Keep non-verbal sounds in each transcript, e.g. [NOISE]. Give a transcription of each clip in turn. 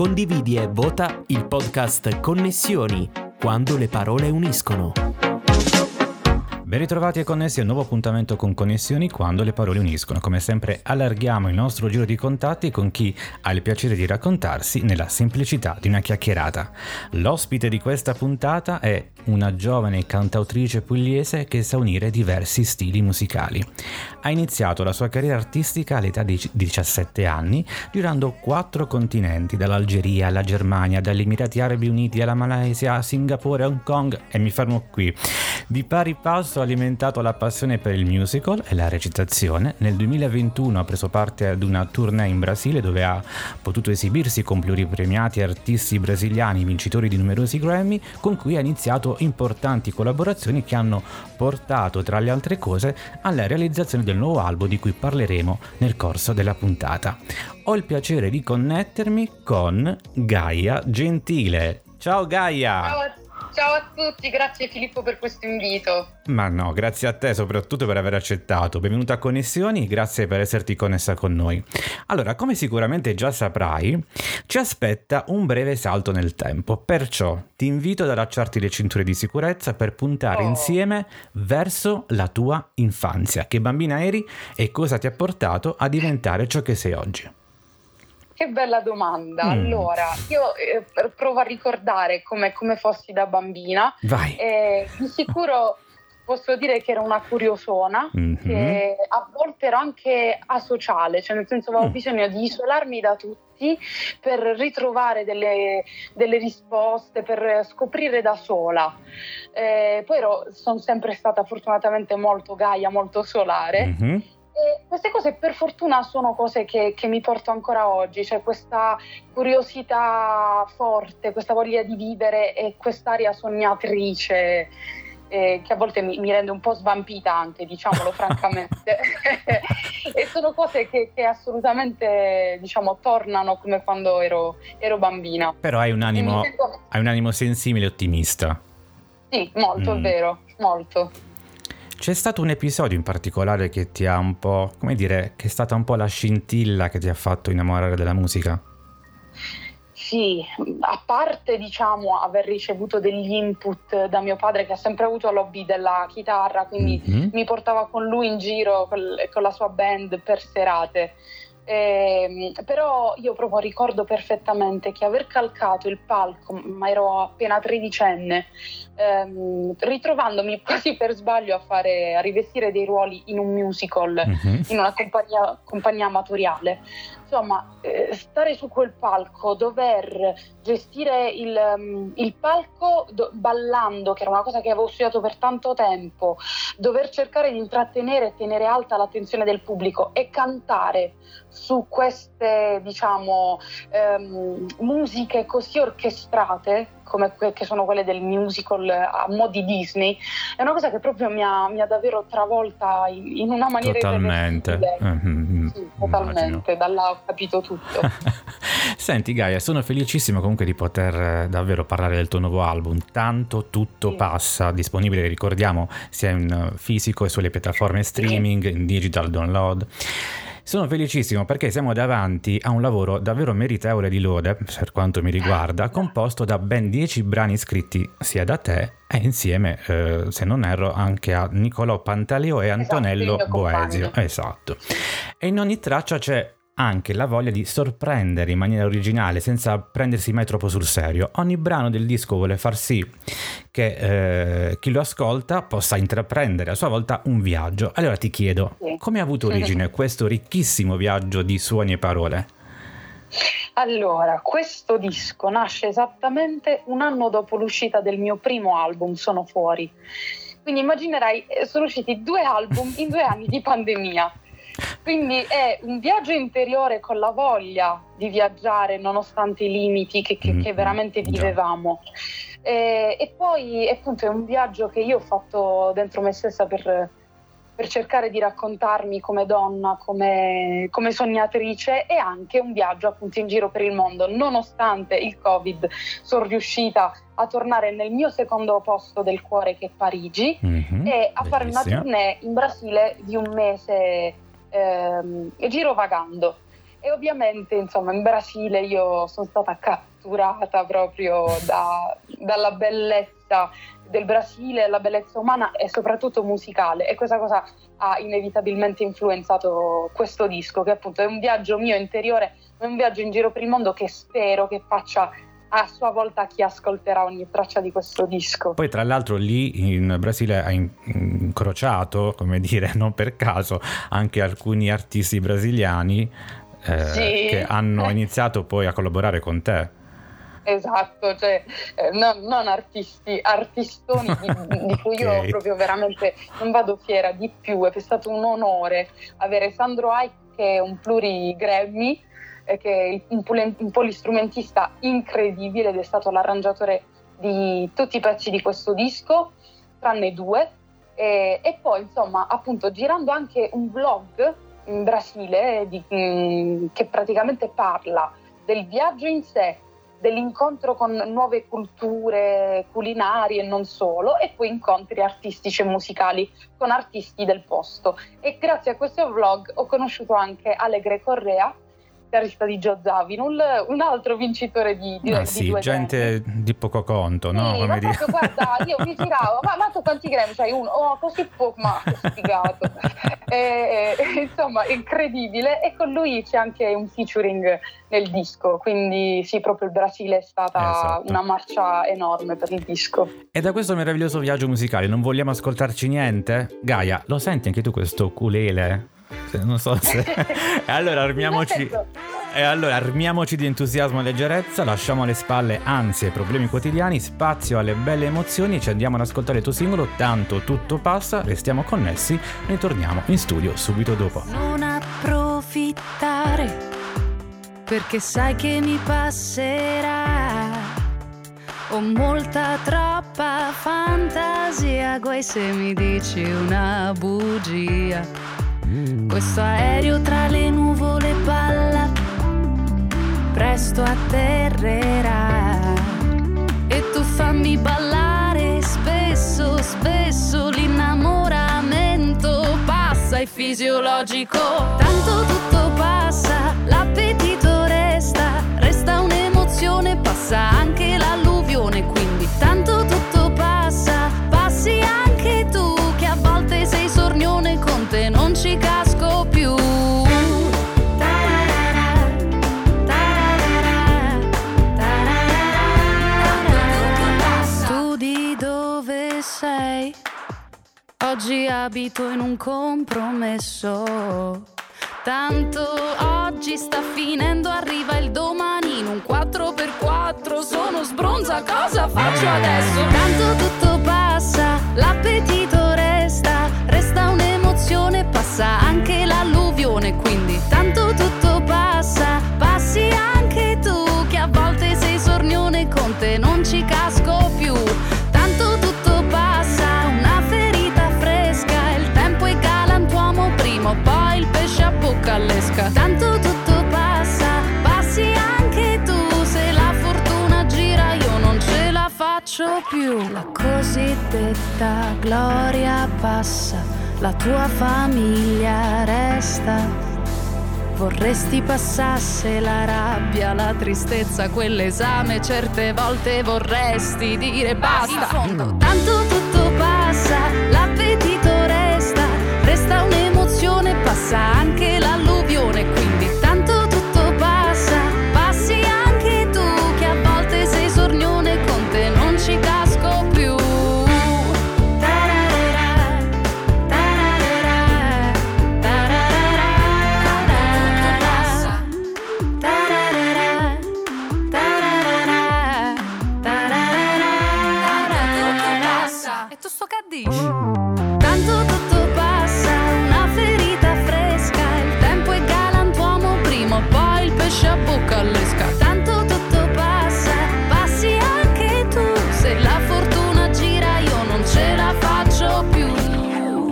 Condividi e vota il podcast Connessioni, quando le parole uniscono. Ben ritrovati e connessi a un nuovo appuntamento con Connessioni quando le parole uniscono. Come sempre allarghiamo il nostro giro di contatti con chi ha il piacere di raccontarsi nella semplicità di una chiacchierata. L'ospite di questa puntata è una giovane cantautrice pugliese che sa unire diversi stili musicali. Ha iniziato la sua carriera artistica all'età di 17 anni, girando quattro continenti, dall'Algeria alla Germania, dagli Emirati Arabi Uniti alla Malaysia, a Singapore, Hong Kong e mi fermo qui. Di pari passo alimentato la passione per il musical e la recitazione. Nel 2021 ha preso parte ad una tournée in Brasile dove ha potuto esibirsi con pluripremiati artisti brasiliani vincitori di numerosi Grammy con cui ha iniziato importanti collaborazioni che hanno portato tra le altre cose alla realizzazione del nuovo album di cui parleremo nel corso della puntata. Ho il piacere di connettermi con Gaia Gentile. Ciao Gaia! Ciao Ciao a tutti, grazie Filippo per questo invito. Ma no, grazie a te soprattutto per aver accettato. Benvenuta a Connessioni, grazie per esserti connessa con noi. Allora, come sicuramente già saprai, ci aspetta un breve salto nel tempo, perciò ti invito ad allacciarti le cinture di sicurezza per puntare oh. insieme verso la tua infanzia. Che bambina eri e cosa ti ha portato a diventare ciò che sei oggi? Che bella domanda. Mm. Allora, io eh, provo a ricordare come, come, fossi da bambina. Vai. Eh, di sicuro posso dire che ero una curiosona, mm-hmm. che a volte ero anche asociale, cioè nel senso avevo mm. bisogno di isolarmi da tutti per ritrovare delle, delle risposte, per scoprire da sola. Eh, poi sono sempre stata fortunatamente molto gaia, molto solare. Mm-hmm e queste cose per fortuna sono cose che, che, mi porto ancora oggi, cioè questa curiosità forte, questa voglia di vivere e quest'aria sognatrice eh, che a volte mi, mi, rende un po' svampita anche, diciamolo [LAUGHS] francamente. [LAUGHS] e sono cose che, che, assolutamente, diciamo, tornano come quando ero, ero bambina. Però hai un animo, sento... hai un animo sensibile e ottimista. Sì, molto, mm. è vero, molto. C'è stato un episodio in particolare che ti ha un po', come dire, che è stata un po' la scintilla che ti ha fatto innamorare della musica? Sì, a parte diciamo aver ricevuto degli input da mio padre che ha sempre avuto l'hobby della chitarra, quindi mm-hmm. mi portava con lui in giro con la sua band per serate. Eh, però io proprio ricordo perfettamente che aver calcato il palco, ma ero appena tredicenne, ehm, ritrovandomi [LAUGHS] quasi per sbaglio a, fare, a rivestire dei ruoli in un musical, uh-huh. in una compagnia, compagnia amatoriale, insomma, eh, stare su quel palco, dover gestire il, um, il palco do- ballando, che era una cosa che avevo studiato per tanto tempo, dover cercare di intrattenere e tenere alta l'attenzione del pubblico e cantare su queste, diciamo, um, musiche così orchestrate come que- che sono quelle del musical a mo' di Disney, è una cosa che proprio mi ha, mi ha davvero travolta in, in una maniera totalmente. Mm-hmm. Sì, totalmente, da là ho capito tutto. [LAUGHS] Senti Gaia, sono felicissimo comunque di poter eh, davvero parlare del tuo nuovo album, Tanto tutto sì. passa, disponibile, ricordiamo, sia in fisico e sulle piattaforme streaming, in digital download. Sono felicissimo perché siamo davanti a un lavoro davvero meritevole di lode, per quanto mi riguarda, composto da ben 10 brani scritti sia da te e insieme, eh, se non erro, anche a Niccolò Pantaleo e esatto, Antonello esatto, Boesio. Esatto. E in ogni traccia c'è anche la voglia di sorprendere in maniera originale senza prendersi mai troppo sul serio. Ogni brano del disco vuole far sì che eh, chi lo ascolta possa intraprendere a sua volta un viaggio. Allora ti chiedo, come ha avuto origine [LAUGHS] questo ricchissimo viaggio di suoni e parole? Allora, questo disco nasce esattamente un anno dopo l'uscita del mio primo album, Sono fuori. Quindi immaginerai, eh, sono usciti due album in due anni di pandemia. Quindi è un viaggio interiore con la voglia di viaggiare nonostante i limiti che, che, che mm, veramente vivevamo. E, e, poi appunto è un viaggio che io ho fatto dentro me stessa per, per cercare di raccontarmi come donna, come, come, sognatrice e anche un viaggio appunto in giro per il mondo. Nonostante il Covid sono riuscita a tornare nel mio secondo posto del cuore che è Parigi mm-hmm, e a bellissimo. fare una tournée in Brasile di un mese ehm, girovagando. E ovviamente, insomma, in Brasile io sono stata catturata proprio da, dalla bellezza del Brasile, la bellezza umana e soprattutto musicale. E questa cosa ha inevitabilmente influenzato questo disco, che appunto è un viaggio mio interiore, è un viaggio in giro per il mondo che spero che faccia a sua volta chi ascolterà ogni traccia di questo disco. Poi tra l'altro lì in Brasile hai incrociato, come dire, [LAUGHS] non per caso, anche alcuni artisti brasiliani eh, sì. che hanno iniziato poi a collaborare con te. Esatto, cioè, eh, no, non artisti, artistoni di, [LAUGHS] di cui okay. io proprio veramente non vado fiera di più. È stato un onore avere Sandro Aik che è un pluri Grammy che è un, polistrumentista incredibile ed è stato l'arrangiatore di tutti i pezzi di questo disco, tranne due. E, e poi, insomma, appunto, girando anche un vlog in Brasile di, mh, mm, che praticamente parla del viaggio in sé, dell'incontro con nuove culture culinarie e non solo, e poi incontri artistici e musicali con artisti del posto. E grazie a questo vlog ho conosciuto anche Alegre Correa, chitarrista di Joe Zawinul, un altro vincitore di, di, ah, sì, due gente Grammy. di poco conto, no? Sì, ma proprio, guarda, io mi giravo, ma, ma tu quanti Grammy c'hai? Uno? Oh, così poco, ma sfigato. [LAUGHS] e, e, insomma, incredibile. E con lui c'è anche un featuring nel disco, quindi sì, proprio il Brasile è stata esatto. una marcia enorme per il disco. E da questo meraviglioso viaggio musicale non vogliamo ascoltarci niente? Gaia, lo senti anche tu questo ukulele? Non so se... [LAUGHS] e allora armiamoci... E allora armiamoci di entusiasmo e leggerezza, lasciamo alle spalle ansie e problemi quotidiani, spazio alle belle emozioni e ci andiamo ad ascoltare il tuo singolo Tanto tutto passa, restiamo connessi, ritorniamo in studio subito dopo. Non approfittare perché sai che mi passerà. Ho molta troppa fantasia, guai se mi dici una bugia. Questo aereo tra le nuvole balla, presto atterrerà. E tu fammi ballare spesso, spesso l'innamoramento passa, è fisiologico. Tanto tutto passa, l'appetito resta, resta un'emozione, passa anche l'alluvione, quindi tanto tutto passa, passi anche tu che a volte sei sornione con te non ci Oggi abito in un compromesso. Tanto oggi sta finendo, arriva il domani in un 4x4. Sono sbronza, cosa faccio adesso? Tanto tutto passa, l'appetito resta, resta un'emozione, passa anche l'alluvione, quindi tanto tutto passa, passi anche tu che a volte sei sornione, con te non ci casco il pesce a bocca all'esca. Tanto tutto passa, passi anche tu, se la fortuna gira io non ce la faccio più. La cosiddetta gloria passa, la tua famiglia resta. Vorresti passasse la rabbia, la tristezza, quell'esame, certe volte vorresti dire basta. In fondo, tanto un'emozione,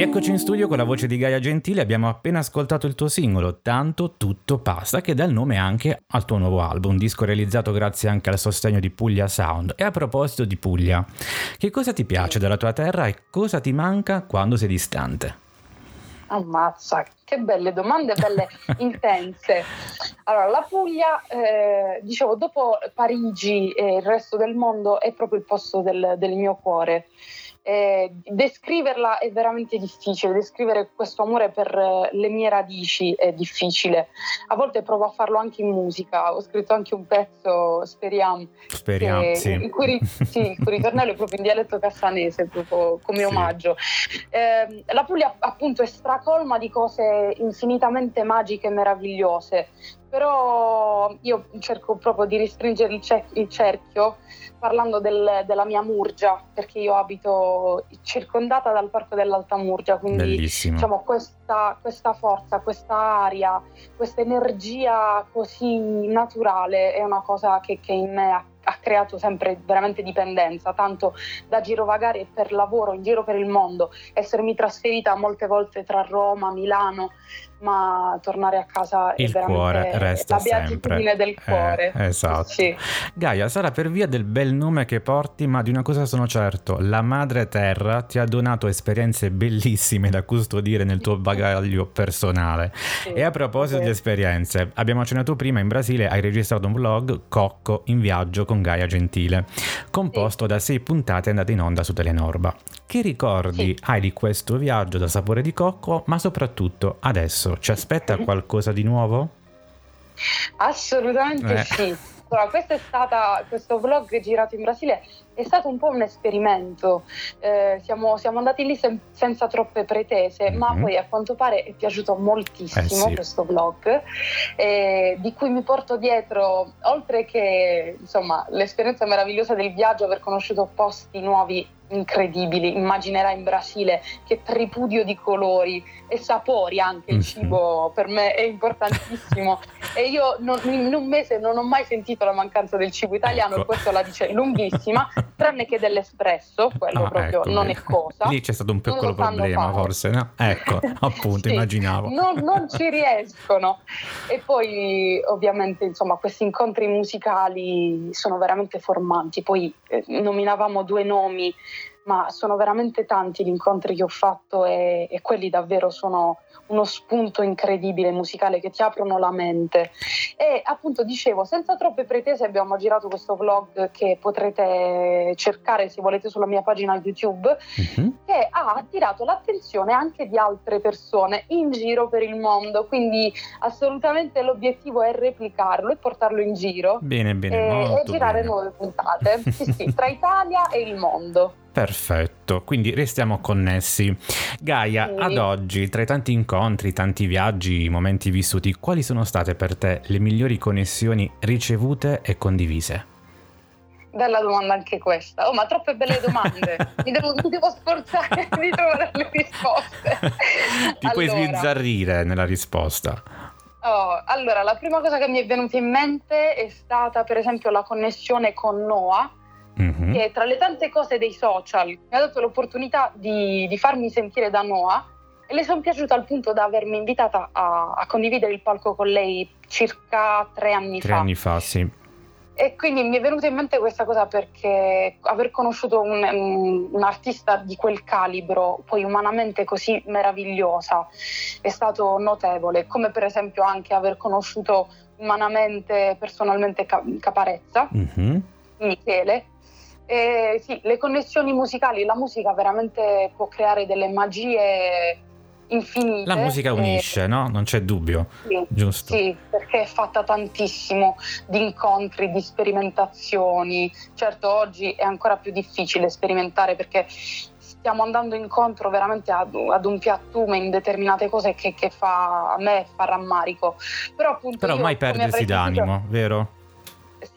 Rieccoci in studio con la voce di Gaia Gentile, abbiamo appena ascoltato il tuo singolo Tanto tutto passa che dà il nome anche al tuo nuovo album, disco realizzato grazie anche al sostegno di Puglia Sound. E a proposito di Puglia, che cosa ti piace della tua terra e cosa ti manca quando sei distante? Ammazza, che belle domande, belle [LAUGHS] intense. Allora, la Puglia, eh, dicevo, dopo Parigi e il resto del mondo è proprio il posto del, del mio cuore. Eh, descriverla è veramente difficile, descrivere questo amore per eh, le mie radici è difficile. A volte provo a farlo anche in musica, ho scritto anche un pezzo, speriamo, speriamo che, sì. in, cui, sì, il cui ritornello è proprio in dialetto cassanese, proprio come sì. omaggio. Eh, la Puglia appunto è stracolma di cose infinitamente magiche e meravigliose, però io cerco proprio di ristringere il, cer- il cerchio parlando del, della mia Murgia, perché io abito circondata dal Parco dell'Alta Murgia, quindi diciamo, questa, questa, forza, questa aria, questa energia così naturale è una cosa che, che in me ha ha creato sempre veramente dipendenza, tanto da girovagare per lavoro in giro per il mondo, essermi trasferita molte volte tra Roma, Milano, ma tornare a casa il è cuore resta la beatitudine del eh, cuore. Eh, esatto. Sì. Gaia, sarà per via del bel nome che porti, ma di una cosa sono certo, la madre terra ti ha donato esperienze bellissime da custodire nel tuo bagaglio personale. Sì, e a proposito sì. di esperienze, abbiamo accennato prima in Brasile hai registrato un vlog Cocco in viaggio con Gaia Gentile, composto da sei puntate andate in onda su Telenorba. Che ricordi hai di questo viaggio da sapore di cocco, ma soprattutto adesso adesso ci aspetta qualcosa di nuovo? Assolutamente eh. sì. Allora, questo è stata, questo vlog girato in Brasile è stato un po' un esperimento. Eh, siamo, siamo, andati lì sen- senza troppe pretese, mm-hmm. ma poi a quanto pare è piaciuto moltissimo eh sì. questo vlog, eh, di cui mi porto dietro, oltre che insomma, l'esperienza meravigliosa del viaggio, aver conosciuto posti nuovi incredibili. Immaginerai in Brasile che tripudio di colori e sapori anche il mhm. cibo per me è importantissimo. [LAUGHS] e io non, in un mese non ho mai sentito la mancanza del cibo italiano, ecco. e questo la dice lunghissima, [LAUGHS] tranne che dell'espresso, quello ah, proprio ecco. non è cosa. Lì c'è stato un piccolo problema, forse, no? Ecco, [LAUGHS] appunto, sì, immaginavo. Non, non ci riescono. E poi, ovviamente, insomma, questi incontri musicali sono veramente formanti. Poi eh, nominavamo due nomi ma sono veramente tanti gli incontri che ho fatto e, e, quelli davvero sono uno spunto incredibile musicale che ti aprono la mente. E appunto dicevo, senza troppe pretese abbiamo girato questo vlog che potrete cercare se volete sulla mia pagina YouTube, uh-huh. che ha attirato l'attenzione anche di altre persone in giro per il mondo, quindi assolutamente l'obiettivo è replicarlo e portarlo in giro. Bene, bene, e, e girare bene. nuove puntate, sì, sì, tra [LAUGHS] Italia e il mondo. Perfetto, quindi restiamo connessi. Gaia, sì. ad oggi, tra i tanti incontri, tanti viaggi, momenti vissuti, quali sono state per te le migliori connessioni ricevute e condivise? Bella domanda anche questa. Oh, ma troppe belle domande. [LAUGHS] mi, devo, mi, devo, sforzare di trovare le risposte. Ti allora. puoi sbizzarrire nella risposta. Oh, allora, la prima cosa che mi è venuta in mente è stata per esempio la connessione con Noah mm-hmm. che tra le tante cose dei social mi ha dato l'opportunità di, di farmi sentire da Noah e le sono piaciute al punto da avermi invitata a, a, condividere il palco con lei circa tre anni tre fa. Tre anni fa, sì. E quindi mi è venuta in mente questa cosa perché aver conosciuto un, un, un, artista di quel calibro, poi umanamente così meravigliosa, è stato notevole, come per esempio anche aver conosciuto umanamente, personalmente Caparezza, mm-hmm. Michele, eh, sì, le connessioni musicali, la musica veramente può creare delle magie infinite. La musica unisce, eh, no? Non c'è dubbio. Sì, Giusto. Sì, perché è fatta tantissimo di incontri, di sperimentazioni. Certo, oggi è ancora più difficile sperimentare perché stiamo andando incontro veramente ad, ad un piattume in determinate cose che, che, fa a me fa rammarico. Però appunto Però io, mai perdersi d'animo, vero?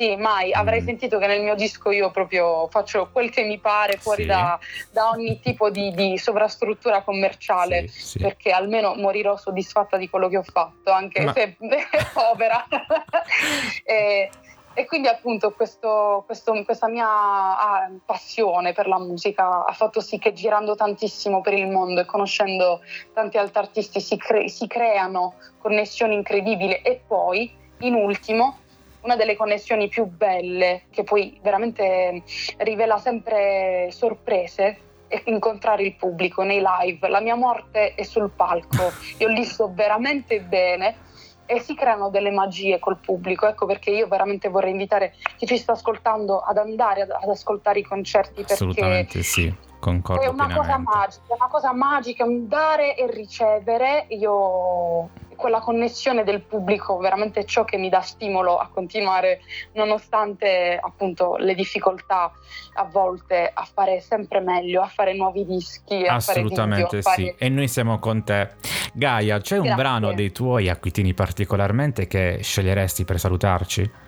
Sì, mai. Avrei mm. sentito che nel mio disco io proprio faccio quel che mi pare fuori sì. da, da, ogni tipo di, di sovrastruttura commerciale, sì, sì. perché almeno morirò soddisfatta di quello che ho fatto, anche Ma... se [LAUGHS] è povera. [LAUGHS] e, e, quindi appunto questo, questo, questa mia ah, passione per la musica ha fatto sì che girando tantissimo per il mondo e conoscendo tanti altri artisti si, cre- si creano connessioni incredibili e poi, in ultimo, una delle connessioni più belle, che poi veramente rivela sempre sorprese, incontrare il pubblico nei live. La mia morte è sul palco, [LAUGHS] io lì sto veramente bene e si creano delle magie col pubblico. Ecco perché io veramente vorrei invitare chi ci sta ascoltando ad andare ad, ad ascoltare i concerti. Assolutamente sì, concordo. È una pienamente. cosa magica, una cosa magica, un dare e ricevere. Io quella connessione del pubblico veramente ciò che mi dà stimolo a continuare nonostante appunto le difficoltà a volte a fare sempre meglio, a fare nuovi dischi. Assolutamente video, sì, fare... e noi siamo con te. Gaia, c'è Grazie. un brano dei tuoi a cui tieni particolarmente che sceglieresti per salutarci?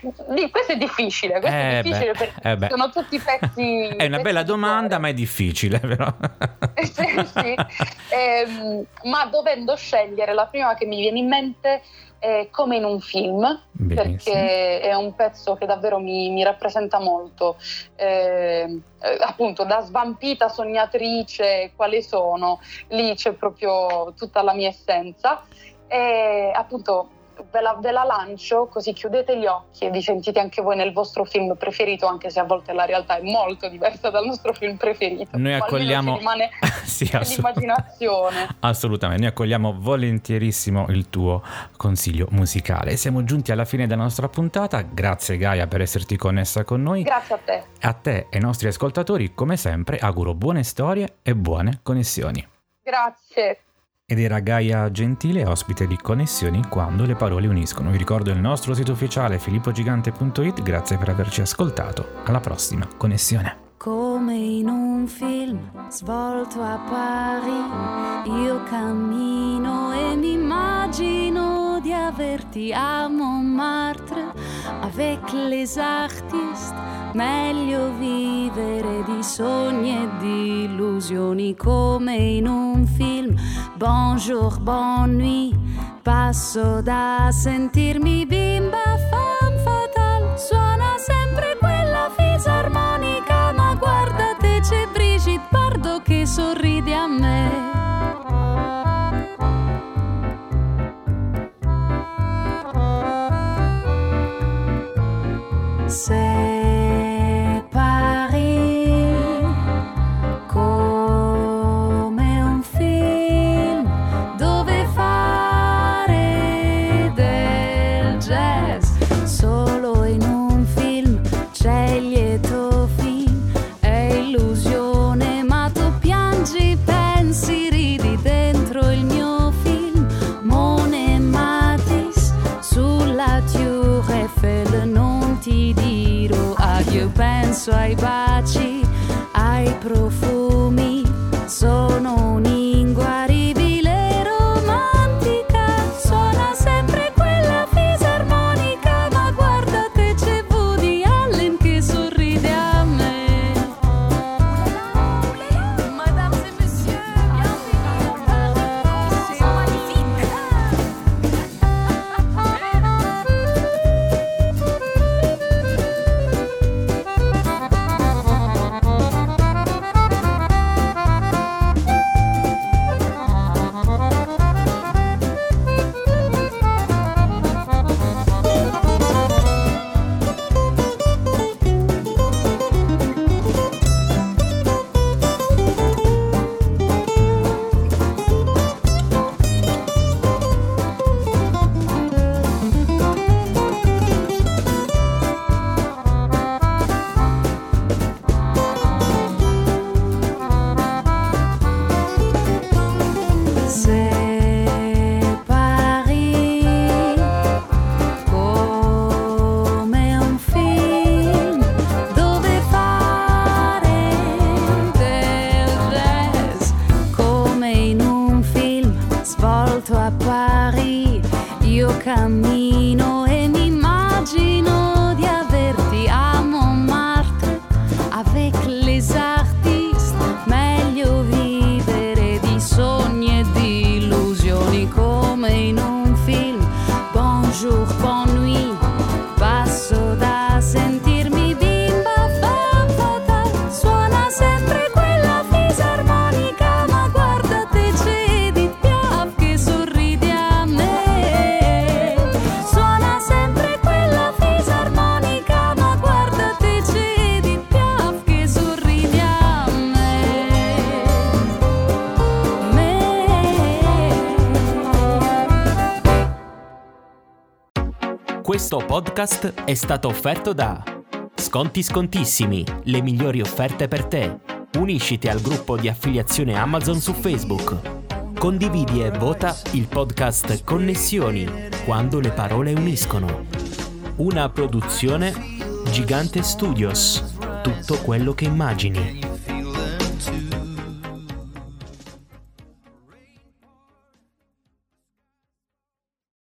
Questo è difficile, questo eh è difficile beh, perché eh sono tutti pezzi. [LAUGHS] È una bella domanda, ma è difficile, [LAUGHS] però. sì, sì. Eh, ma dovendo scegliere, la prima che mi viene in mente è come in un film, Benissimo. perché è un pezzo che davvero mi, mi rappresenta molto. Eh, appunto, da svampita sognatrice, quali sono, lì c'è proprio tutta la mia essenza. E appunto ve la, ve la, lancio così chiudete gli occhi e vi sentite anche voi nel vostro film preferito, anche se a volte la realtà è molto diversa dal nostro film preferito. Noi accogliamo... rimane [LAUGHS] sì, l'immaginazione. [LAUGHS] Assolutamente, noi accogliamo volentierissimo il tuo consiglio musicale. Siamo giunti alla fine della nostra puntata, grazie Gaia per esserti connessa con noi. Grazie a te. A te e ai nostri ascoltatori, come sempre, auguro buone storie e buone connessioni. Grazie ed era Gaia Gentile, ospite di Connessioni quando le parole uniscono. Vi ricordo il nostro sito ufficiale filippogigante.it, grazie per averci ascoltato. Alla prossima connessione. Come in un film svolto a Paris, io cammino e mi immagino di averti a Montmartre avec les artistes. Meglio vivere di sogni e di illusioni come in un film. Bonjour, bonne nuit. Passo da sentirmi bimba femme fatale. Suona sempre quella fisarmonica, ma guardate c'è Brigitte Pardo che sorride a me. suoi a Paris, io cammino Questo podcast è stato offerto da Sconti Scontissimi, le migliori offerte per te. Unisciti al gruppo di affiliazione Amazon su Facebook. Condividi e vota il podcast Connessioni, quando le parole uniscono. Una produzione Gigante Studios. Tutto quello che immagini.